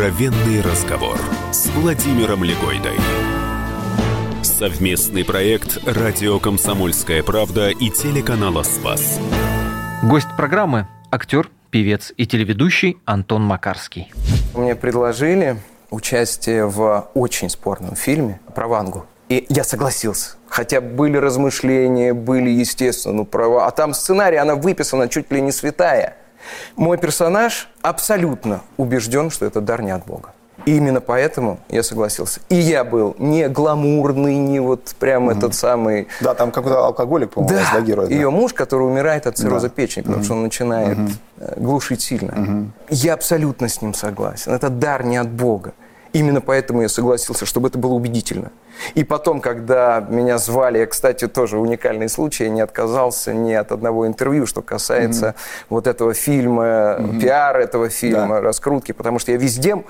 Откровенный разговор с Владимиром Легойдой. Совместный проект «Радио Комсомольская правда» и телеканала «Спас». Гость программы – актер, певец и телеведущий Антон Макарский. Мне предложили участие в очень спорном фильме про Вангу. И я согласился. Хотя были размышления, были, естественно, ну, права. А там сценарий, она выписана чуть ли не святая. Мой персонаж абсолютно убежден, что это дар не от Бога. И именно поэтому я согласился. И я был не гламурный, не вот прям угу. этот самый... Да, там какой-то алкоголик, по-моему, да. да, герой. Да. Ее муж, который умирает от цирроза да. печени, потому угу. что он начинает угу. глушить сильно. Угу. Я абсолютно с ним согласен. Это дар не от Бога. Именно поэтому я согласился, чтобы это было убедительно. И потом, когда меня звали, я, кстати, тоже уникальный случай, я не отказался ни от одного интервью, что касается mm-hmm. вот этого фильма, mm-hmm. пиара этого фильма, да. раскрутки, потому что я везде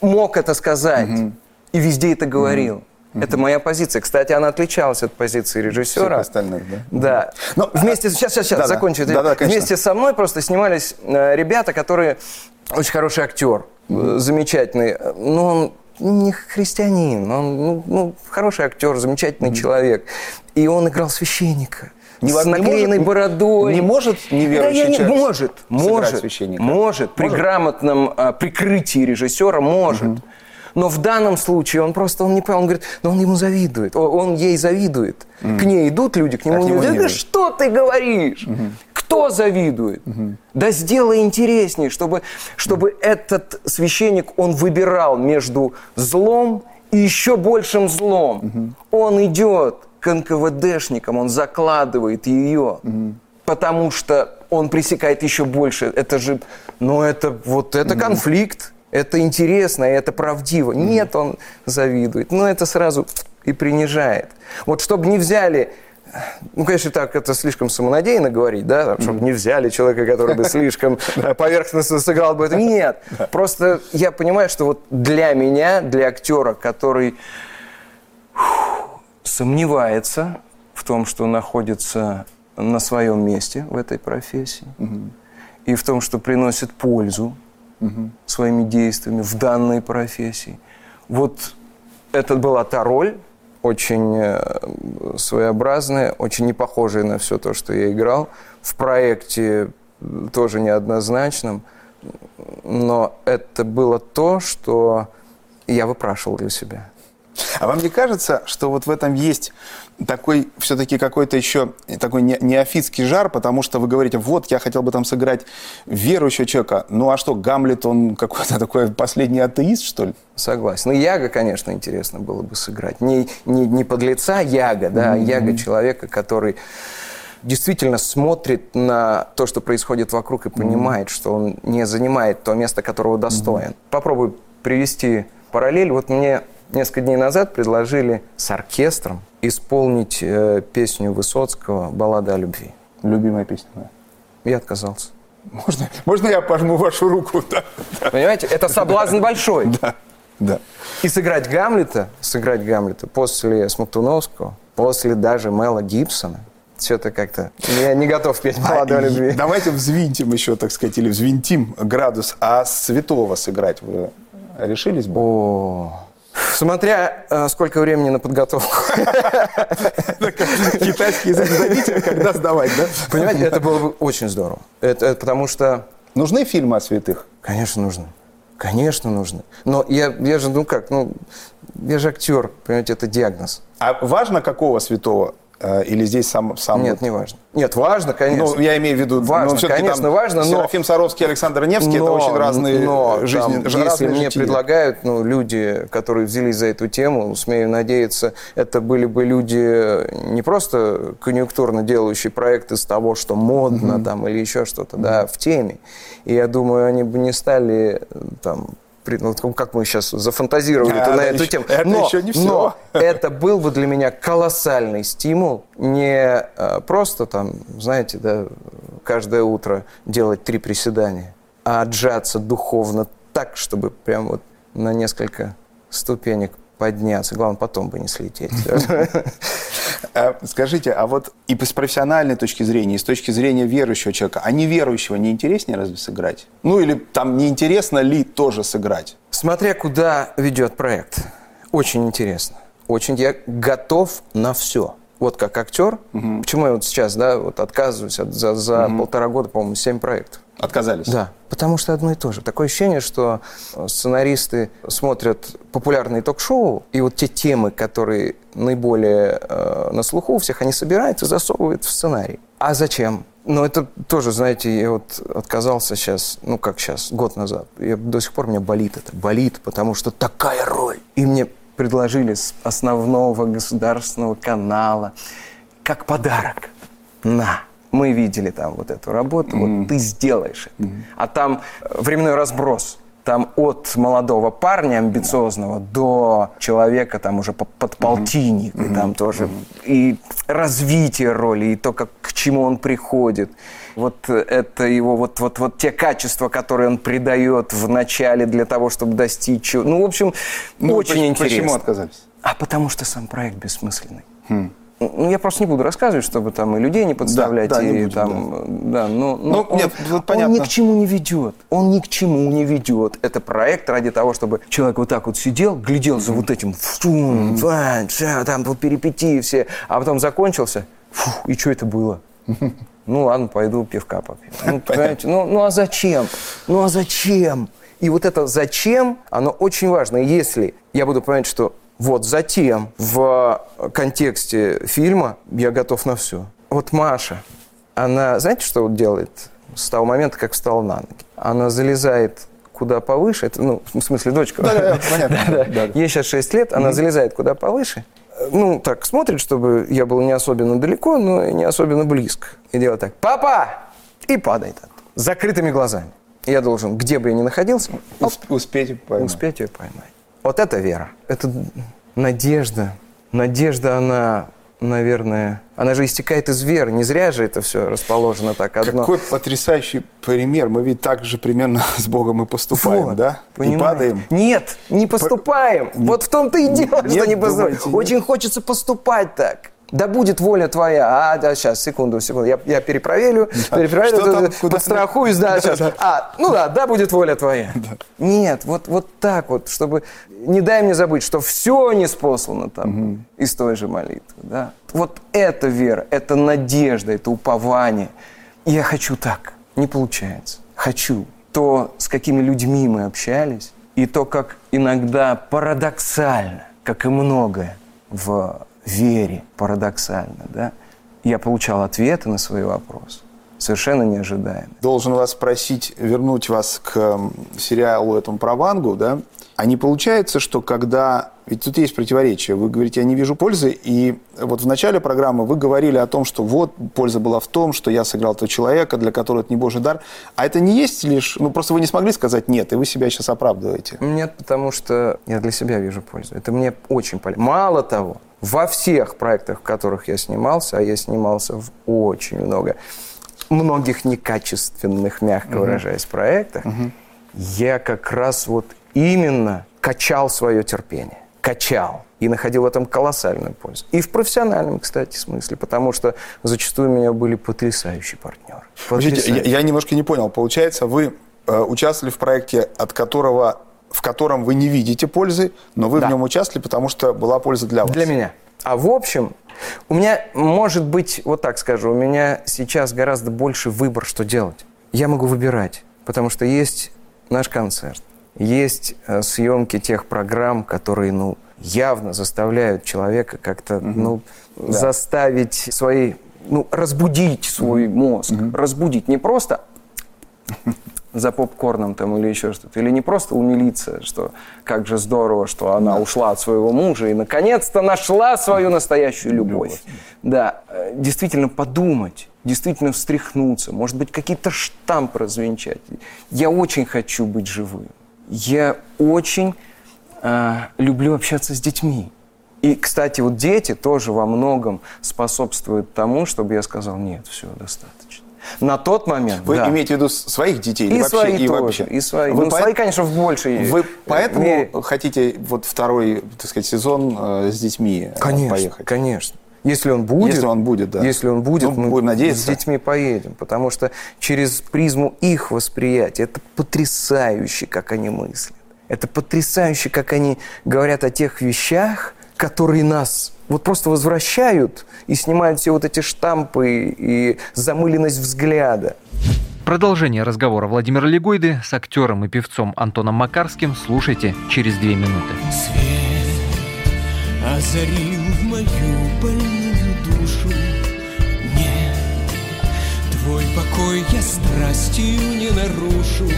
мог это сказать mm-hmm. и везде это говорил. Mm-hmm. Это моя позиция. Кстати, она отличалась от позиции режиссера. Всех остальных, да? Да. Но, Вместе, сейчас, сейчас, сейчас, да, закончу. Да, да, Вместе со мной просто снимались э, ребята, которые очень хороший актер, mm-hmm. замечательный. Но он не христианин, он ну, ну, хороший актер, замечательный mm-hmm. человек. И он играл священника. Не, с наклеенной не может, бородой. Не может неверующий да, не, человек Может, может, священника? может. При грамотном а, прикрытии режиссера может. Угу. Но в данном случае он просто он не понял, он говорит, но он ему завидует, он ей завидует. Mm. К ней идут люди, к нему а не говорят, да что ты говоришь? Mm-hmm. Кто завидует? Угу. Да сделай интереснее, чтобы, чтобы этот священник, он выбирал между злом и еще большим злом. Угу. Он идет к НКВДшникам, он закладывает ее, угу. потому что он пресекает еще больше. Это же, ну это вот это угу. конфликт, это интересно, это правдиво. Угу. Нет, он завидует. Но это сразу и принижает. Вот чтобы не взяли ну, конечно, так это слишком самонадеянно говорить, да, чтобы не взяли человека, который бы слишком поверхностно сыграл бы это. Нет, просто я понимаю, что вот для меня, для актера, который сомневается в том, что находится на своем месте в этой профессии, и в том, что приносит пользу своими действиями в данной профессии. Вот это была та роль, очень э, своеобразные, очень не похожие на все то, что я играл. В проекте тоже неоднозначном, но это было то, что я выпрашивал для себя. А вам не кажется, что вот в этом есть такой все-таки какой-то еще такой неофитский жар, потому что вы говорите, вот, я хотел бы там сыграть верующего человека. Ну а что, Гамлет, он какой-то такой последний атеист, что ли? Согласен. Ну, Яга, конечно, интересно было бы сыграть. Не, не, не подлеца Яга, да, mm-hmm. Яга человека, который действительно смотрит на то, что происходит вокруг и понимает, mm-hmm. что он не занимает то место, которого достоин. Mm-hmm. Попробую привести параллель. Вот мне несколько дней назад предложили с оркестром исполнить э, песню Высоцкого «Баллада о любви». Любимая песня, да? Я отказался. Можно, можно я пожму вашу руку? Да, Понимаете, это соблазн большой. Да, да. И сыграть Гамлета, сыграть Гамлета после Смоктуновского, после даже Мела Гибсона, что-то как-то... Я не готов петь «Балладу о любви». Давайте взвинтим еще, так сказать, или взвинтим градус, а святого сыграть вы решились бы? О, Смотря э, сколько времени на подготовку. Китайский язык сдадите, когда сдавать, да? Понимаете, это было бы очень здорово. Это, потому что... Нужны фильмы о святых? Конечно, нужны. Конечно, нужны. Но я, я же, ну как, ну, я же актер, понимаете, это диагноз. А важно, какого святого или здесь сам... сам Нет, не важно. Нет, важно, конечно. Ну, я имею в виду... Важно, ну, конечно, там важно, но... Серафим Саровский, Александр Невский, но, это очень разные но, жизни. Там, если мне жития. предлагают ну, люди, которые взялись за эту тему, смею надеяться, это были бы люди не просто конъюнктурно делающие проект из того, что модно mm-hmm. там или еще что-то, mm-hmm. да, в теме. И я думаю, они бы не стали там ну, как мы сейчас зафантазировали а, на эту еще, тему. Это но, еще не все. Но это был бы для меня колоссальный стимул не а, просто там, знаете, да, каждое утро делать три приседания, а отжаться духовно так, чтобы прям вот на несколько ступенек подняться. Главное, потом бы не слететь. А, скажите, а вот и с профессиональной точки зрения, и с точки зрения верующего человека, а неверующего не интереснее разве сыграть? Ну или там неинтересно ли тоже сыграть? Смотря куда ведет проект. Очень интересно. Очень я готов на все. Вот как актер. Угу. Почему я вот сейчас, да, вот отказываюсь от, за, за угу. полтора года, по-моему, семь проектов. Отказались? Да, потому что одно и то же. Такое ощущение, что сценаристы смотрят популярные ток-шоу, и вот те темы, которые наиболее э, на слуху у всех, они собирают и засовывают в сценарий. А зачем? Ну, это тоже, знаете, я вот отказался сейчас, ну, как сейчас, год назад. Я, до сих пор меня болит это, болит, потому что такая роль. И мне предложили с основного государственного канала как подарок. На! Мы видели там вот эту работу, mm-hmm. вот ты сделаешь это. Mm-hmm. А там временной разброс там от молодого парня амбициозного до человека там уже подполтинник, mm-hmm. и там тоже и развитие роли, и то, как, к чему он приходит. Вот это его, вот, вот, вот те качества, которые он придает в начале для того, чтобы достичь... Ну, в общем, ну, очень почему, интересно. Почему отказались? А потому что сам проект бессмысленный. Хм. Ну, я просто не буду рассказывать, чтобы там и людей не подставлять, да, да, и не буду, там, да. да но, но ну, нет, он, понятно. он ни к чему не ведет, он ни к чему не ведет. Это проект ради того, чтобы человек вот так вот сидел, глядел за вот этим, фу, фу, там вот перипетии все, а потом закончился, фу, и что это было? Ну ладно, пойду пивка попью. Ну, понимаете, ну, ну а зачем? Ну а зачем? И вот это зачем, оно очень важно. Если я буду понимать, что вот затем в контексте фильма я готов на все. Вот Маша, она, знаете, что вот делает с того момента, как встала на ноги? Она залезает куда повыше, это, ну, в смысле, дочка. Да, да, понятно. да, да. Ей сейчас 6 лет, она залезает куда повыше, ну, так смотрит, чтобы я был не особенно далеко, но и не особенно близко. И делает так, папа! И падает с закрытыми глазами. Я должен, где бы я ни находился, успеть поймать. Успеть ее поймать. Вот это вера. Это надежда. Надежда, она, наверное, она же истекает из веры. Не зря же это все расположено так одно. Какой потрясающий пример. Мы ведь так же примерно с Богом и поступаем, вот, да? Понимаете? И падаем. Нет, не поступаем. По... Вот в том-то и дело, Нет, что не поступаем. Очень хочется поступать так да будет воля твоя. А, да, сейчас, секунду, секунду, я, я перепроверю, да. перепроверю, Что там, куда подстрахуюсь, да, да, сейчас. Да. А, ну да, да, будет воля твоя. Да. Нет, вот, вот так вот, чтобы, не дай мне забыть, что все не спослано там угу. из той же молитвы, да. Вот это вера, это надежда, это упование. я хочу так, не получается. Хочу. То, с какими людьми мы общались, и то, как иногда парадоксально, как и многое в вере, парадоксально, да, я получал ответы на свои вопросы, совершенно неожидаемые. Должен вас спросить, вернуть вас к сериалу этому про Вангу, да, а не получается, что когда... Ведь тут есть противоречие. Вы говорите, я не вижу пользы, и вот в начале программы вы говорили о том, что вот польза была в том, что я сыграл этого человека, для которого это не божий дар. А это не есть лишь... Ну, просто вы не смогли сказать нет, и вы себя сейчас оправдываете. Нет, потому что я для себя вижу пользу. Это мне очень полезно. Мало того, во всех проектах, в которых я снимался, а я снимался в очень много, многих некачественных, мягко угу. выражаясь, проектах, угу. я как раз вот именно качал свое терпение. Качал. И находил в этом колоссальную пользу. И в профессиональном, кстати, смысле, потому что зачастую у меня были потрясающие партнеры. Потрясающие. Я, я немножко не понял. Получается, вы э, участвовали в проекте, от которого в котором вы не видите пользы, но вы да. в нем участвовали, потому что была польза для вас. Для меня. А в общем, у меня, может быть, вот так скажу, у меня сейчас гораздо больше выбор, что делать. Я могу выбирать, потому что есть наш концерт, есть э, съемки тех программ, которые, ну, явно заставляют человека как-то, угу. ну, да. заставить свои, ну, разбудить свой мозг, угу. разбудить не просто за попкорном там или еще что-то. Или не просто умилиться, что как же здорово, что она ушла от своего мужа и наконец-то нашла свою настоящую любовь. Да, э, действительно подумать, действительно встряхнуться, может быть, какие-то штампы развенчать. Я очень хочу быть живым. Я очень э, люблю общаться с детьми. И, кстати, вот дети тоже во многом способствуют тому, чтобы я сказал, нет, все, достаточно. На тот момент, Вы да. имеете в виду своих детей? И или свои вообще, тоже, и вообще? и свои. Вы ну, по... свои, конечно, в большей Вы поэтому мере. хотите вот второй, так сказать, сезон э, с детьми э, конечно, поехать? Конечно, Если он будет, если он будет, да. Если он будет, ну, мы будем надеяться. с детьми поедем, потому что через призму их восприятия это потрясающе, как они мыслят. Это потрясающе, как они говорят о тех вещах, которые нас вот просто возвращают и снимают все вот эти штампы и замыленность взгляда. Продолжение разговора Владимира Легойды с актером и певцом Антоном Макарским слушайте через две минуты. Свет озарил мою больную душу. Нет, твой покой я страстью не нарушу.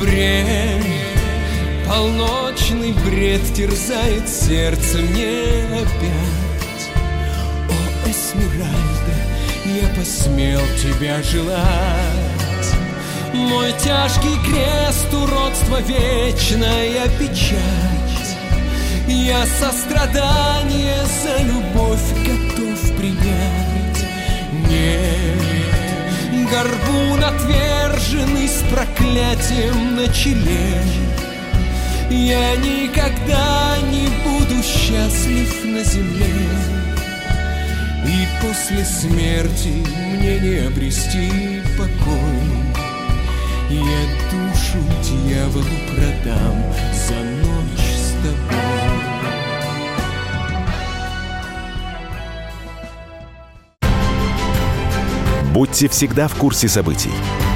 Бред, полночный бред терзает сердце мне опять. О, Эсмеральда, я посмел тебя желать. Мой тяжкий крест, уродство, вечная печать. Я сострадание за любовь готов принять. Нет, горбун отверженный с проклятием на челе. Я никогда не буду счастлив на земле. И после смерти мне не обрести покой Я душу дьяволу продам за ночь с тобой Будьте всегда в курсе событий.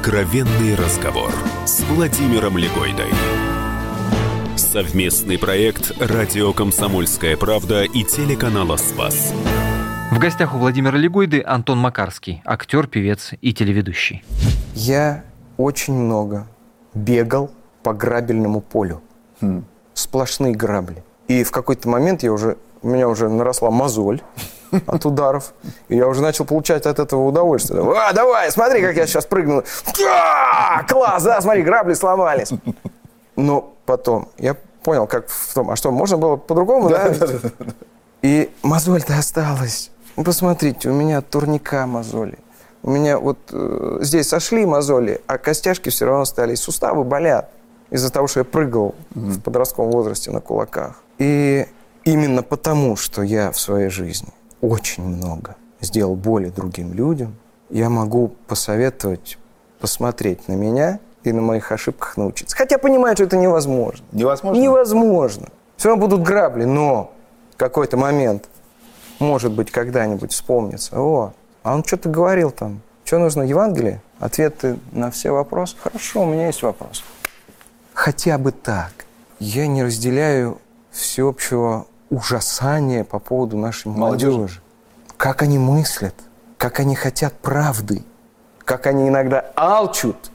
Откровенный разговор с Владимиром Легойдой. Совместный проект «Радио Комсомольская правда» и телеканала «Спас». В гостях у Владимира Легойды Антон Макарский, актер, певец и телеведущий. Я очень много бегал по грабельному полю. Хм. Сплошные грабли. И в какой-то момент я уже, у меня уже наросла мозоль от ударов. И я уже начал получать от этого удовольствие. А, давай, смотри, как я сейчас прыгну. А, класс, да, смотри, грабли сломались. Но потом я понял, как в том, а что, можно было по-другому, да? И мозоль-то осталась. Ну, посмотрите, у меня турника мозоли. У меня вот э, здесь сошли мозоли, а костяшки все равно остались. Суставы болят из-за того, что я прыгал mm-hmm. в подростковом возрасте на кулаках. И именно потому, что я в своей жизни очень много сделал боли другим людям, я могу посоветовать посмотреть на меня и на моих ошибках научиться. Хотя понимаю, что это невозможно. Невозможно? Невозможно. Все равно будут грабли, но в какой-то момент, может быть, когда-нибудь вспомнится. О, а он что-то говорил там. Что нужно, Евангелие? Ответы на все вопросы? Хорошо, у меня есть вопрос. Хотя бы так. Я не разделяю всеобщего ужасания по поводу нашей молодежи. молодежи. Как они мыслят, как они хотят правды, как они иногда алчут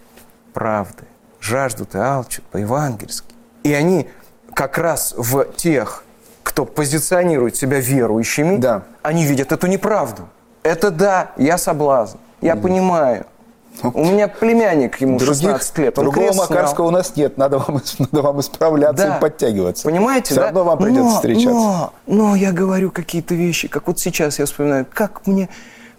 правды, жаждут и алчут по-евангельски. И они как раз в тех, кто позиционирует себя верующими, да. они видят эту неправду. Это да, я соблазн, я mm понимаю. У меня племянник, ему Других, 16 лет. Он другого Макарского у нас нет. Надо вам, надо вам исправляться да. и подтягиваться. Понимаете, Все да? равно вам придется но, встречаться. Но, но я говорю какие-то вещи, как вот сейчас я вспоминаю, как мне,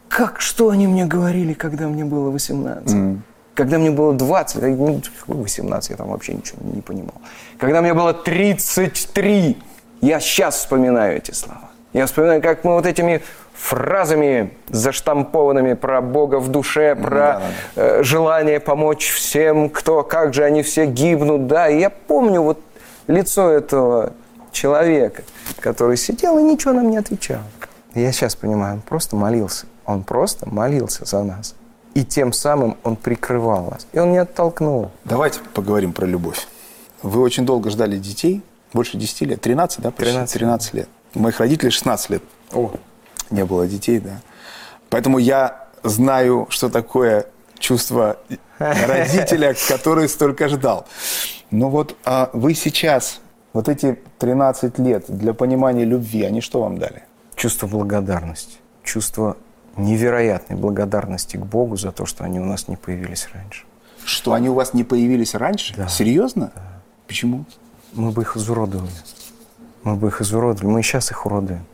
как, что они мне говорили, когда мне было 18. Mm. Когда мне было 20, 18, я там вообще ничего не понимал. Когда мне было 33, я сейчас вспоминаю эти слова. Я вспоминаю, как мы вот этими фразами заштампованными про Бога в душе, про да, да. Э, желание помочь всем, кто, как же они все гибнут, да. И я помню вот лицо этого человека, который сидел и ничего нам не отвечал. я сейчас понимаю, он просто молился. Он просто молился за нас. И тем самым он прикрывал нас. И он не оттолкнул. Давайте поговорим про любовь. Вы очень долго ждали детей, больше 10 лет, 13, да? 13, 13 лет. У моих родителей 16 лет. О не было детей, да. Поэтому я знаю, что такое чувство родителя, который столько ждал. Но вот а вы сейчас, вот эти 13 лет для понимания любви, они что вам дали? Чувство благодарности. Чувство невероятной благодарности к Богу за то, что они у нас не появились раньше. Что они у вас не появились раньше? Да. Серьезно? Да. Почему? Мы бы их изуродовали. мы бы их изуродовали. Мы и сейчас их уродуем.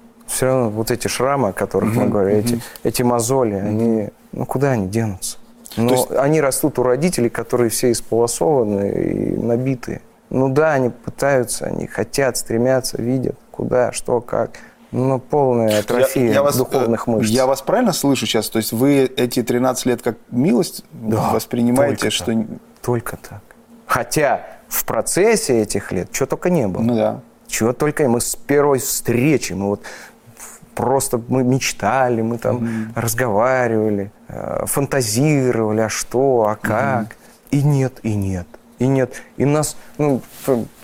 Все равно вот эти шрамы, о которых мы говорим, эти, эти мозоли, они, ну куда они денутся? Но есть... они растут у родителей, которые все исполосованы и набитые. Ну да, они пытаются, они хотят, стремятся, видят, куда, что, как. Ну, полная атрофия я, я вас, духовных мышц. Я вас правильно слышу сейчас? То есть вы эти 13 лет как милость да, воспринимаете? Только что... так. Только так. Хотя в процессе этих лет чего только не было. Ну да. Чего только мы с первой встречи, мы вот просто мы мечтали, мы там mm разговаривали, э, фантазировали, а что, а как. mm И нет, и нет, и нет. И нас, ну,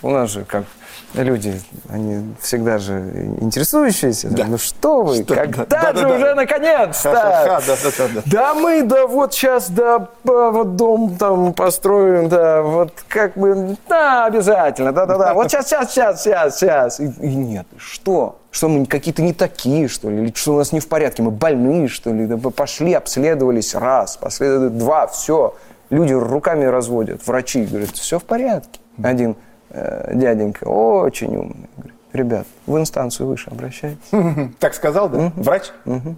у нас же как люди, они всегда же интересующиеся. Да. Ну что вы, что? когда да, же да, уже да. наконец-то? Да, да, да, да. да мы, да вот сейчас, да, вот дом там построим, да, вот как бы, да, обязательно, да-да-да, вот сейчас, сейчас, сейчас, сейчас, сейчас. И, и нет, что? Что мы какие-то не такие, что ли? Или что у нас не в порядке? Мы больные, что ли? Да пошли, обследовались раз, последовали два, все. Люди руками разводят, врачи говорят, все в порядке. Один – э, дяденька очень умный. Говорит, ребят, в инстанцию выше обращайтесь. Так сказал, да? Врач?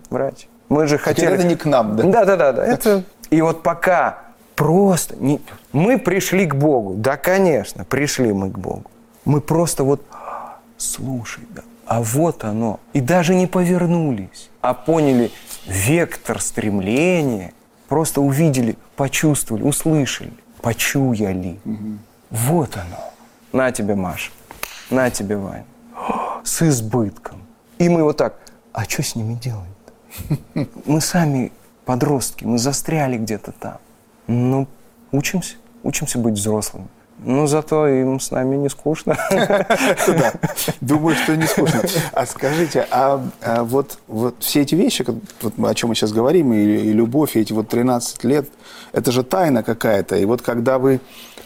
Врач. Мы же хотели... это не к нам, да? Да, да, да. да. Это... И вот пока просто... Не... Мы пришли к Богу. Да, конечно, пришли мы к Богу. Мы просто вот... Слушай, да, а вот оно. И даже не повернулись, а поняли вектор стремления, просто увидели, почувствовали, услышали, почуяли. Угу. Вот оно на тебе, Маша, на тебе, Вань, с избытком. И мы вот так, а что с ними делать? Мы сами подростки, мы застряли где-то там. Ну, учимся, учимся быть взрослыми. Но зато им с нами не скучно. Да, думаю, что не скучно. А скажите, а, а вот, вот все эти вещи, вот о чем мы сейчас говорим, и, и любовь, и эти вот 13 лет, это же тайна какая-то. И вот когда вы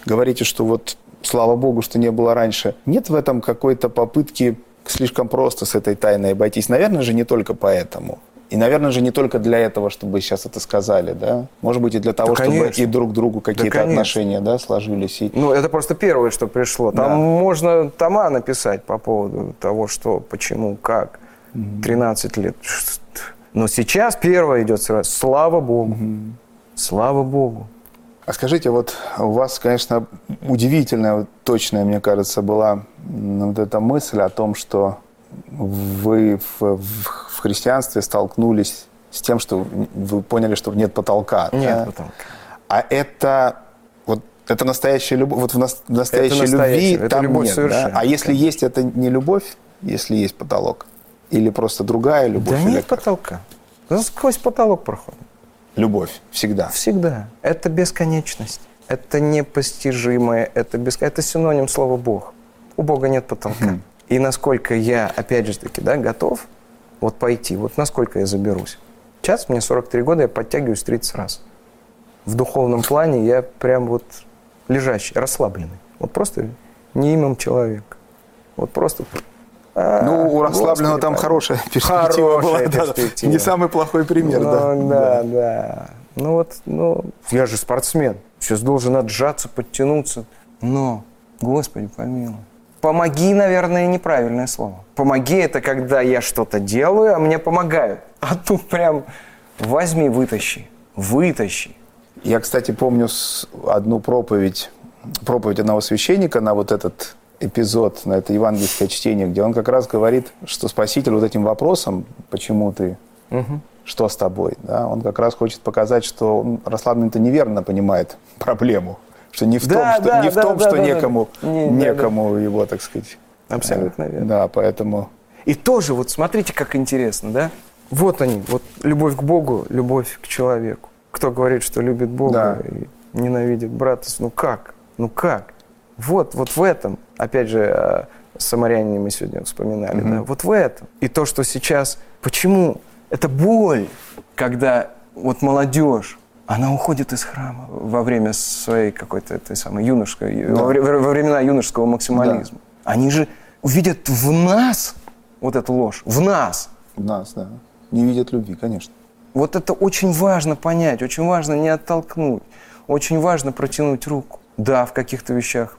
говорите, что вот слава богу, что не было раньше. Нет в этом какой-то попытки слишком просто с этой тайной обойтись? Наверное же, не только поэтому. И, наверное же, не только для этого, чтобы сейчас это сказали, да? Может быть, и для того, да, чтобы и друг другу какие-то да, отношения да, сложились. И... Ну, это просто первое, что пришло. Там да. можно тома написать по поводу того, что, почему, как. 13 лет. Но сейчас первое идет сразу. Слава Богу. Угу. Слава Богу. А скажите, вот у вас, конечно, удивительная, точная, мне кажется, была вот эта мысль о том, что вы в, в христианстве столкнулись с тем, что вы поняли, что нет потолка. Нет да? потолка. А это вот это настоящая любовь. Вот в настоящей это любви это там любовь нет. Да? А если конечно. есть это не любовь, если есть потолок, или просто другая любовь? Да нет как? потолка. Сквозь потолок проходит. Любовь всегда. Всегда. Это бесконечность. Это непостижимое, это, беск... это синоним слова Бог. У Бога нет потолка. Mm. И насколько я, опять же таки, да, готов вот пойти, вот насколько я заберусь. Сейчас мне 43 года, я подтягиваюсь 30 раз. В духовном плане я прям вот лежащий, расслабленный. Вот просто неимым человек. Вот просто а, ну, у расслабленного там хорошая перспектива была. Перспектива. Не самый плохой пример, ну, да. Да, да. Ну вот, ну, я же спортсмен. Сейчас должен отжаться, подтянуться. Но, Господи, помилуй. Помоги, наверное, неправильное слово. Помоги – это когда я что-то делаю, а мне помогают. А тут прям возьми, вытащи. Вытащи. Я, кстати, помню одну проповедь, проповедь одного священника на вот этот эпизод, на это евангельское чтение, где он как раз говорит, что Спаситель вот этим вопросом, почему ты, угу. что с тобой, да, он как раз хочет показать, что он расслабленно-то неверно понимает проблему, что не в да, том, что, да, не в да, том, да, что да, некому. Не, некому да, да. его, так сказать. Абсолютно э, верно. Да, поэтому... И тоже, вот смотрите, как интересно, да? Вот они, вот любовь к Богу, любовь к человеку. Кто говорит, что любит Бога да. и ненавидит брата, ну как? Ну как? Вот, вот в этом, опять же, э, самаряне мы сегодня вспоминали, mm-hmm. да, вот в этом. И то, что сейчас, почему? Это боль, когда вот молодежь, она уходит из храма во время своей какой-то этой самой юношеской, да. во, во времена юношеского максимализма. Да. Они же увидят в нас вот эту ложь, в нас. В нас, да. Не видят любви, конечно. Вот это очень важно понять, очень важно не оттолкнуть, очень важно протянуть руку. Да, в каких-то вещах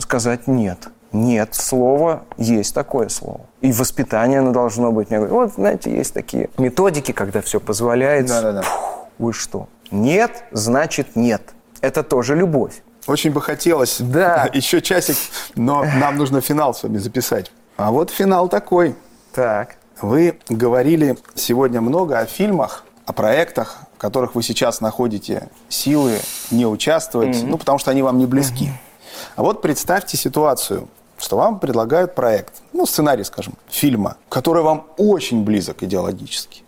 сказать нет. Нет, слово есть такое слово. И воспитание оно должно быть. Мне говорят, вот, знаете, есть такие методики, когда все позволяется. Да-да-да. Фух, Вы что? Нет, значит нет. Это тоже любовь. Очень бы хотелось Да. еще часик, но нам нужно финал с вами записать. А вот финал такой. Так. Вы говорили сегодня много о фильмах, о проектах, в которых вы сейчас находите силы не участвовать, ну, потому что они вам не близки. А вот представьте ситуацию, что вам предлагают проект, ну, сценарий, скажем, фильма, который вам очень близок идеологически,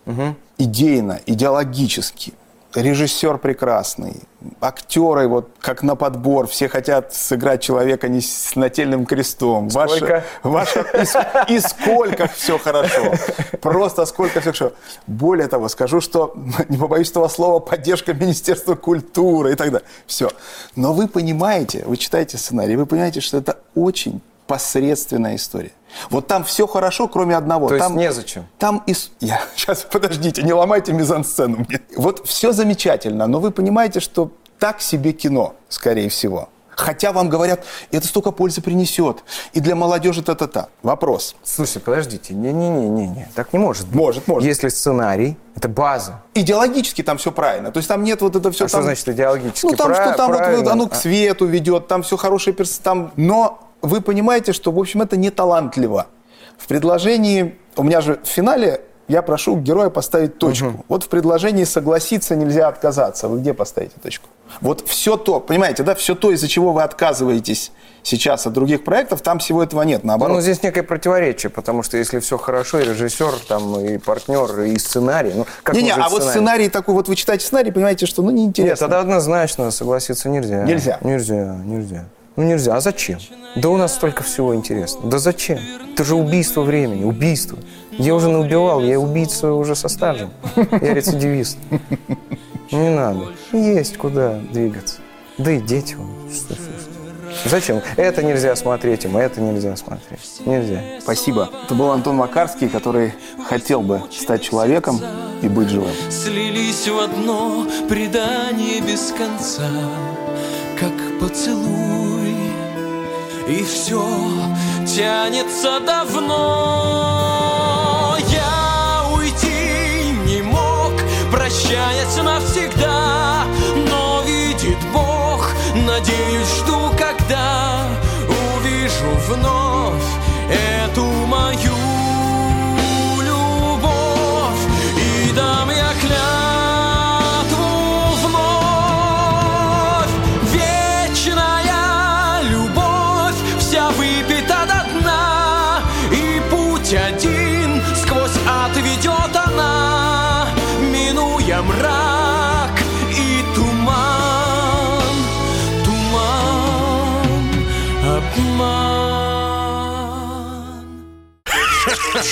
идейно, идеологически. Режиссер прекрасный, актеры вот как на подбор, все хотят сыграть человека не с нательным крестом. Сколько? Ваше, ваше, и, и сколько все хорошо. Просто сколько все хорошо. Более того, скажу, что, не побоюсь этого слова, поддержка Министерства культуры и так далее. Все. Но вы понимаете, вы читаете сценарий, вы понимаете, что это очень посредственная история. Вот там все хорошо, кроме одного. То есть там, незачем? Там из... Я... Сейчас, подождите, не ломайте мизансцену мне. Вот все замечательно, но вы понимаете, что так себе кино, скорее всего. Хотя вам говорят, это столько пользы принесет. И для молодежи та-та-та. Вопрос. Слушай, подождите, не-не-не-не, так не может быть. Может, может. Если сценарий, это база. Идеологически там все правильно. То есть там нет вот это все А что значит идеологически? Ну, там Пра- что там вот правильно. оно к А. свету ведет, там все хорошие перс... там. Но вы понимаете, что, в общем, это не талантливо. В предложении, у меня же в финале я прошу героя поставить точку. Вот в предложении согласиться нельзя отказаться. Вы где поставите точку? Вот все то, понимаете, да, все то, из-за чего вы отказываетесь сейчас от других проектов, там всего этого нет. Наоборот. Ну, здесь некое противоречие, потому что если все хорошо, и режиссер, там, и партнер, и сценарий, ну, как Не-не, а вот сценарий такой, вот вы читаете сценарий, понимаете, что ну Нет, неинтересно. тогда однозначно согласиться нельзя. Нельзя. Нельзя, нельзя. Ну нельзя, а зачем? Да у нас столько всего интересного. Да зачем? Это же убийство времени, убийство. Я уже наубивал, я убийца уже со стажем. Я рецидивист. Не надо. Есть куда двигаться. Да и дети. что- что- что. Зачем? Это нельзя смотреть, им это нельзя смотреть. Нельзя. Спасибо. Это был Антон Макарский, который хотел бы стать человеком и быть живым. Слились в одно предание без конца, как поцелуй. И все тянется давно. Я уйти не мог, прощаясь навсегда.